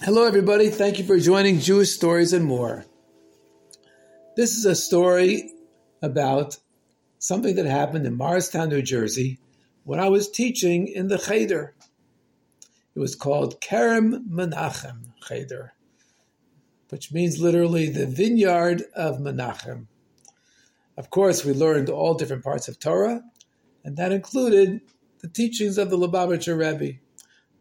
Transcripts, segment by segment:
Hello, everybody. Thank you for joining Jewish Stories and More. This is a story about something that happened in Morristown, New Jersey, when I was teaching in the Cheder. It was called Kerem Menachem Cheder, which means literally the vineyard of Menachem. Of course, we learned all different parts of Torah, and that included the teachings of the Lubavitcher Rebbe.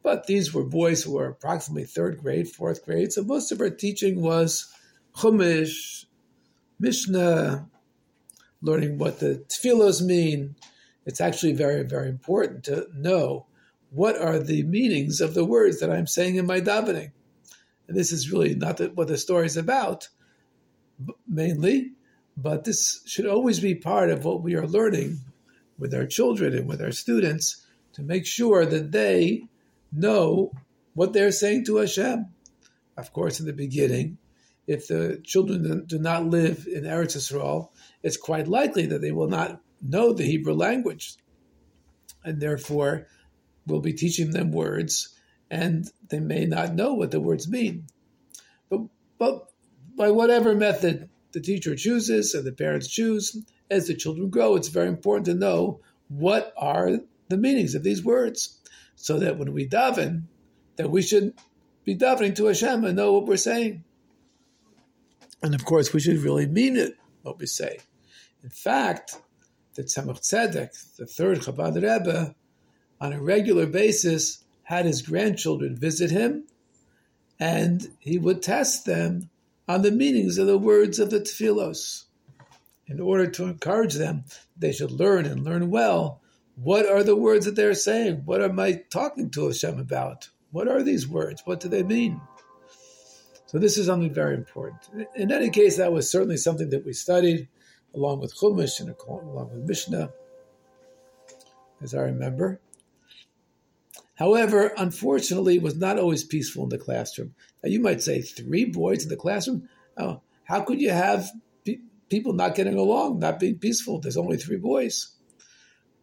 But these were boys who were approximately third grade, fourth grade, so most of our teaching was Chumash, Mishnah, learning what the tefillos mean. It's actually very, very important to know what are the meanings of the words that I'm saying in my davening. And this is really not what the story is about, mainly, but this should always be part of what we are learning with our children and with our students to make sure that they know what they're saying to Hashem. Of course, in the beginning, if the children do not live in Eretz Yisrael, it's quite likely that they will not know the Hebrew language. And therefore, we'll be teaching them words, and they may not know what the words mean. But, but by whatever method the teacher chooses and the parents choose, as the children grow, it's very important to know what are the meanings of these words so that when we daven, that we should be davening to Hashem and know what we're saying. And of course, we should really mean it, what we say. In fact, the Tzemach Tzedek, the third Chabad Rebbe, on a regular basis had his grandchildren visit him, and he would test them on the meanings of the words of the tefillos. In order to encourage them, they should learn and learn well what are the words that they're saying? What am I talking to Hashem about? What are these words? What do they mean? So this is something very important. In any case, that was certainly something that we studied along with Chumash and along with Mishnah, as I remember. However, unfortunately, it was not always peaceful in the classroom. Now, you might say three boys in the classroom. Oh, how could you have pe- people not getting along, not being peaceful? There's only three boys.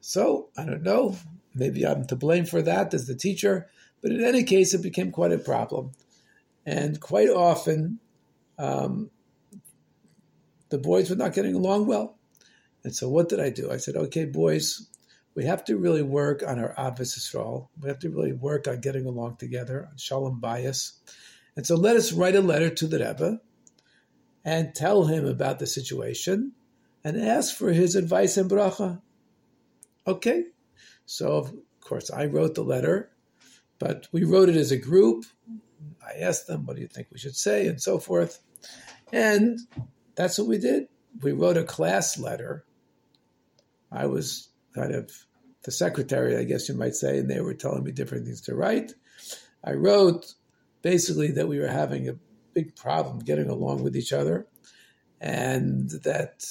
So I don't know. Maybe I'm to blame for that as the teacher. But in any case, it became quite a problem. And quite often, um, the boys were not getting along well. And so what did I do? I said, okay, boys, we have to really work on our Ahavas Yisrael. We have to really work on getting along together, on Shalom Bayis. And so let us write a letter to the Rebbe and tell him about the situation and ask for his advice and bracha. Okay. So, of course, I wrote the letter, but we wrote it as a group. I asked them, what do you think we should say, and so forth. And that's what we did. We wrote a class letter. I was kind of the secretary, I guess you might say, and they were telling me different things to write. I wrote basically that we were having a big problem getting along with each other and that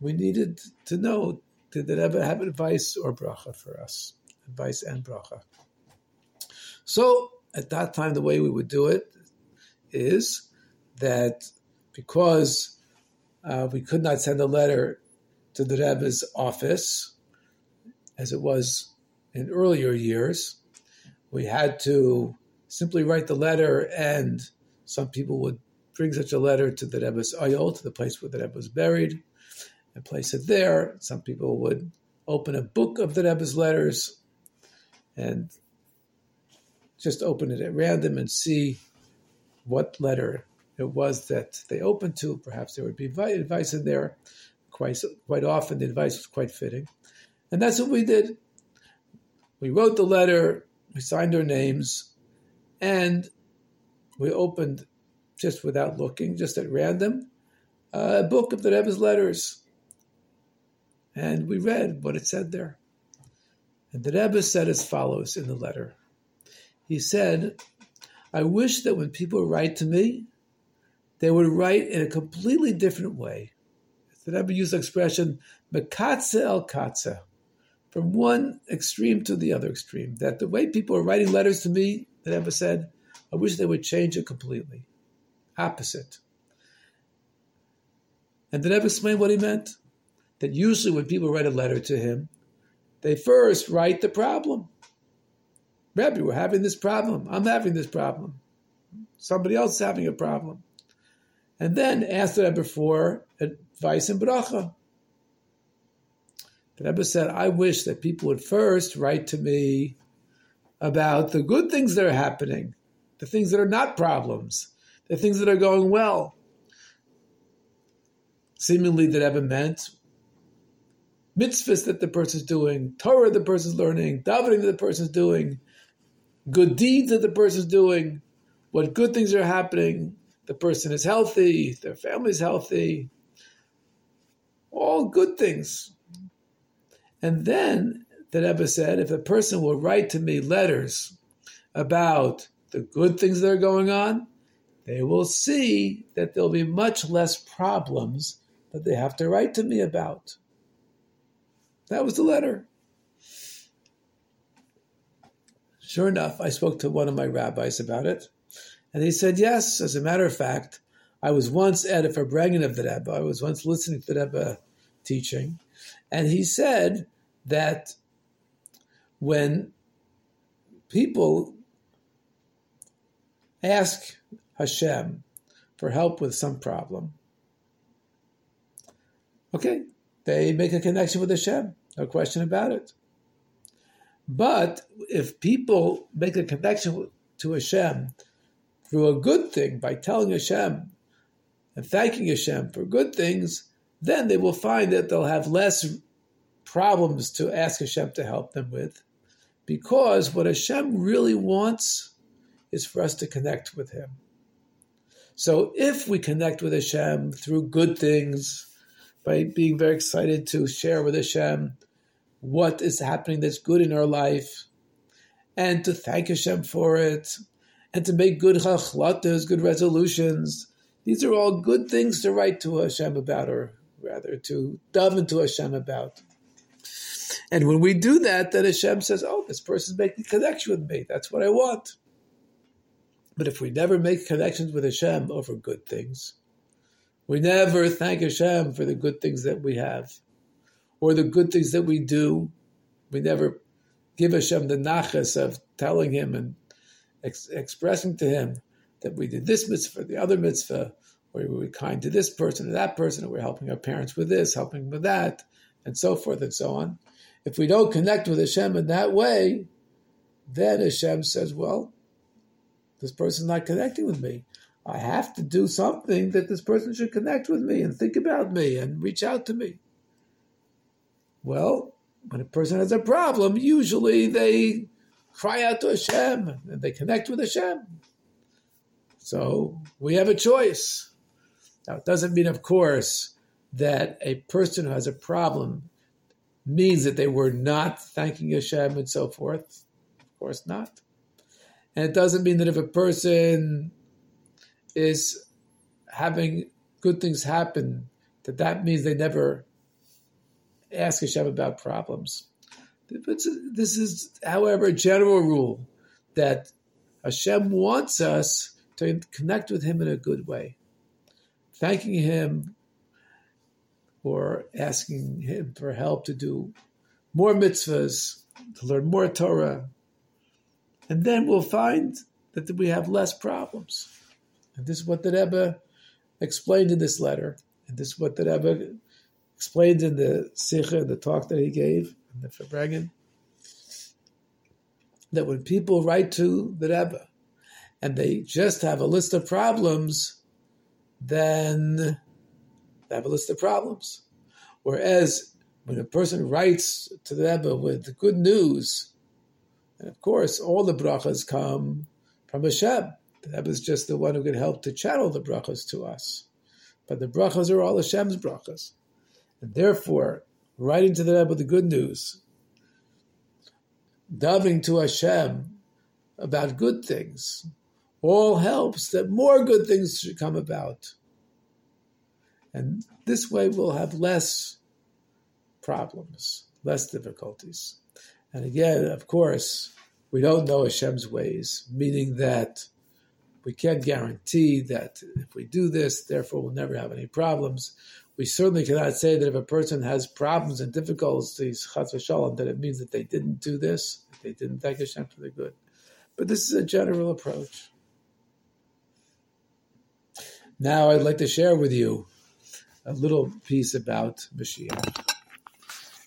we needed to know did it ever have advice or bracha for us? Advice and bracha. So at that time, the way we would do it is that because uh, we could not send a letter to the Rebbe's office, as it was in earlier years, we had to simply write the letter, and some people would bring such a letter to the Rebbe's Ohel, to the place where the Rebbe was buried and place it there. Some people would open a book of the Rebbe's letters and just open it at random and see what letter it was that they opened to. Perhaps there would be advice in there. Quite, quite often, the advice was quite fitting. And that's what we did. We wrote the letter, we signed our names, and we opened, just without looking, just at random, a book of the Rebbe's letters. And we read what it said there. And the Rebbe said as follows in the letter. He said, I wish that when people write to me, they would write in a completely different way. The Rebbe used the expression, mekatze el katze, from one extreme to the other extreme. That the way people are writing letters to me, the Rebbe said, I wish they would change it completely. Opposite. And the Rebbe explained what he meant that usually when people write a letter to him, they first write the problem. Rabbi, we're having this problem. I'm having this problem. Somebody else is having a problem. And then ask the Rebbe for advice and bracha. The Rebbe said, I wish that people would first write to me about the good things that are happening, the things that are not problems, the things that are going well. Seemingly, the Rebbe meant mitzvahs that the person is doing, Torah the person is learning, davening that the person is doing, good deeds that the person is doing, what good things are happening, the person is healthy, their family is healthy, all good things. And then the Rebbe said, if a person will write to me letters about the good things that are going on, they will see that there'll be much less problems that they have to write to me about. That was the letter. Sure enough, I spoke to one of my rabbis about it, and he said, yes, as a matter of fact, I was once at a Farbrengen of the Rebbe. I was once listening to the Rebbe teaching, and he said that when people ask Hashem for help with some problem, okay, they make a connection with Hashem, no question about it. But if people make a connection to Hashem through a good thing by telling Hashem and thanking Hashem for good things, then they will find that they'll have less problems to ask Hashem to help them with. Because what Hashem really wants is for us to connect with Him. So if we connect with Hashem through good things, by being very excited to share with Hashem what is happening that's good in our life, and to thank Hashem for it, and to make good hachlatas, good resolutions. These are all good things to write to Hashem about, or rather to daven to Hashem about. And when we do that, then Hashem says, "Oh, this person's making connection with me. That's what I want." But if we never make connections with Hashem over good things, we never thank Hashem for the good things that we have, or the good things that we do. We never give Hashem the nachas of telling Him and ex- expressing to Him that we did this mitzvah, the other mitzvah, or we were kind to this person or that person, or we're helping our parents with this, helping with that, and so forth and so on. If we don't connect with Hashem in that way, then Hashem says, well, this person's not connecting with me. I have to do something that this person should connect with me and think about me and reach out to me. Well, when a person has a problem, usually they cry out to Hashem and they connect with Hashem. So we have a choice. Now, it doesn't mean, of course, that a person who has a problem means that they were not thanking Hashem and so forth. Of course not. And it doesn't mean that if a person is having good things happen, that that means they never ask Hashem about problems. But This is, however, a general rule that Hashem wants us to connect with Him in a good way, thanking Him or asking Him for help to do more mitzvahs, to learn more Torah, and then we'll find that we have less problems. And this is what the Rebbe explained in this letter. And this is what the Rebbe explained in the Sikha, the talk that he gave in the Farbrengen. That when people write to the Rebbe and they just have a list of problems, then they have a list of problems. Whereas when a person writes to the Rebbe with good news, and of course, all the brachas come from Hashem. Rebbe is just the one who can help to channel the brachas to us. But the brachas are all Hashem's brachas. And therefore, writing to the Rebbe the good news, davening to Hashem about good things, all helps that more good things should come about. And this way we'll have less problems, less difficulties. And again, of course, we don't know Hashem's ways, meaning that we can't guarantee that if we do this, therefore we'll never have any problems. We certainly cannot say that if a person has problems and difficulties, chas that it means that they didn't do this, that they didn't thank Hashem for the good. but this is a general approach. Now, I'd like to share with you a little piece about Mashiach.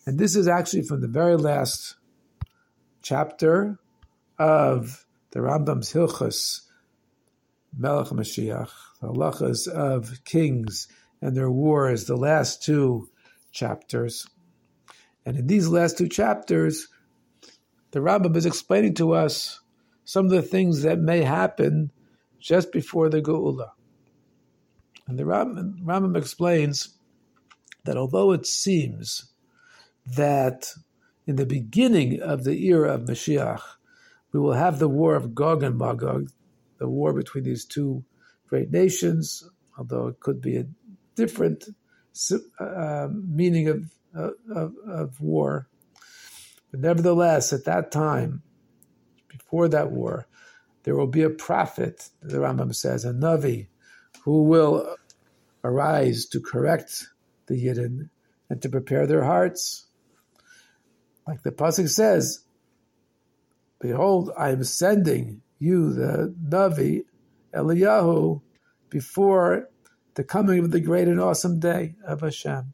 And this is actually from the very last chapter of the Rambam's Hilchos Melech Mashiach, the halachas of kings and their wars, the last two chapters. And in these last two chapters, the Rambam is explaining to us some of the things that may happen just before the Geula. And the Rambam, Rambam explains that although it seems that in the beginning of the era of Mashiach, we will have the war of Gog and Magog, the war between these two great nations, although it could be a different uh, meaning of, of, of war. But nevertheless, at that time, before that war, there will be a prophet, the Rambam says, a Navi, who will arise to correct the Yidden and to prepare their hearts. Like the Pasuk says, Behold, I am sending you, the Navi, Eliyahu, before the coming of the great and awesome day of Hashem.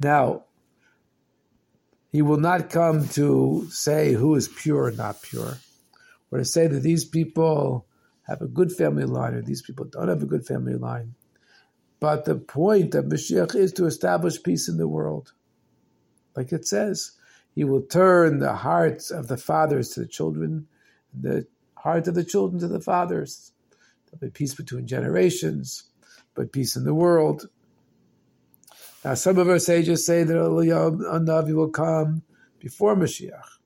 Now, he will not come to say who is pure or not pure, or to say that these people have a good family line or these people don't have a good family line. But the point of Mashiach is to establish peace in the world. Like it says, he will turn the hearts of the fathers to the children, the hearts of the children to the fathers. There'll be peace between generations, but peace in the world. Now, some of our sages say that Eliyahu Navi will come before Mashiach.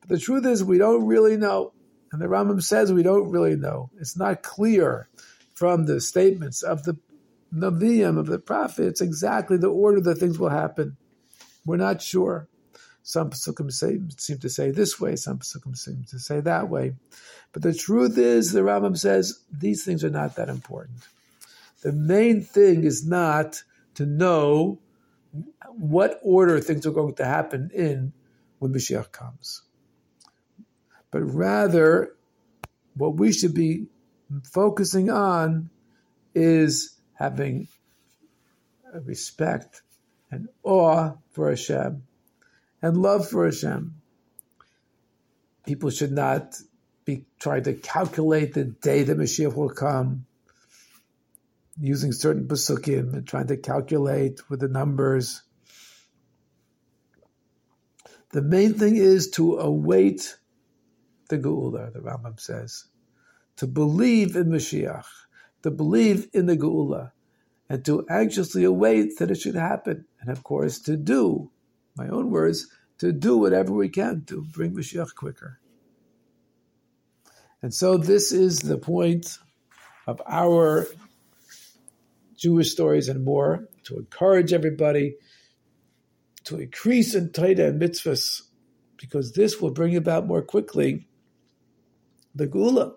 But the truth is, we don't really know. And the Rambam says we don't really know. It's not clear from the statements of the Naviim, of the prophets, exactly the order that things will happen. We're not sure. Some Pesukim say, seem to say this way, some Pesukim seem to say that way. But the truth is, the Rambam says, these things are not that important. The main thing is not to know what order things are going to happen in when Mashiach comes. But rather, what we should be focusing on is having respect and awe for Hashem and love for Hashem. People should not be trying to calculate the day that Mashiach will come using certain pasukim and trying to calculate with the numbers. The main thing is to await the Geula, the Rambam says, to believe in Mashiach, to believe in the Geula, and to anxiously await that it should happen, and of course to do my own words, to do whatever we can to bring Mashiach quicker. And so this is the point of our Jewish stories and more, to encourage everybody to increase in Torah and mitzvahs, because this will bring about more quickly the Geula,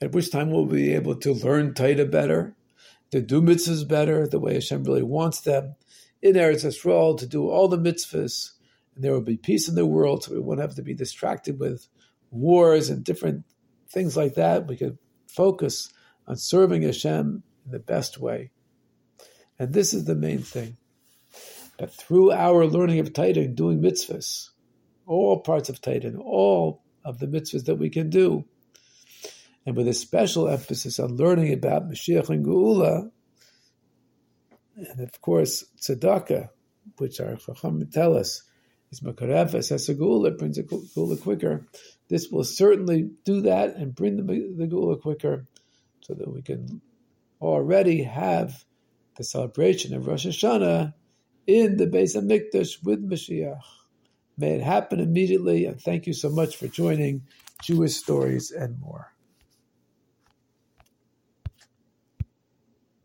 at which time we'll be able to learn Torah better, to do mitzvahs better, the way Hashem really wants them, in Eretz Yisrael to do all the mitzvahs, there will be peace in the world, so we won't have to be distracted with wars and different things like that. We could focus on serving Hashem in the best way. And this is the main thing. That through our learning of Torah doing mitzvahs, all parts of Torah, all of the mitzvahs that we can do, and with a special emphasis on learning about Mashiach and Geula, and of course, tzedakah, which our Chacham tell us is makarefes as a Geula, brings a Geula quicker. This will certainly do that and bring the, the Geula quicker, so that we can already have the celebration of Rosh Hashanah in the Beis Hamikdash with Mashiach. May it happen immediately, and thank you so much for joining Jewish Stories and More.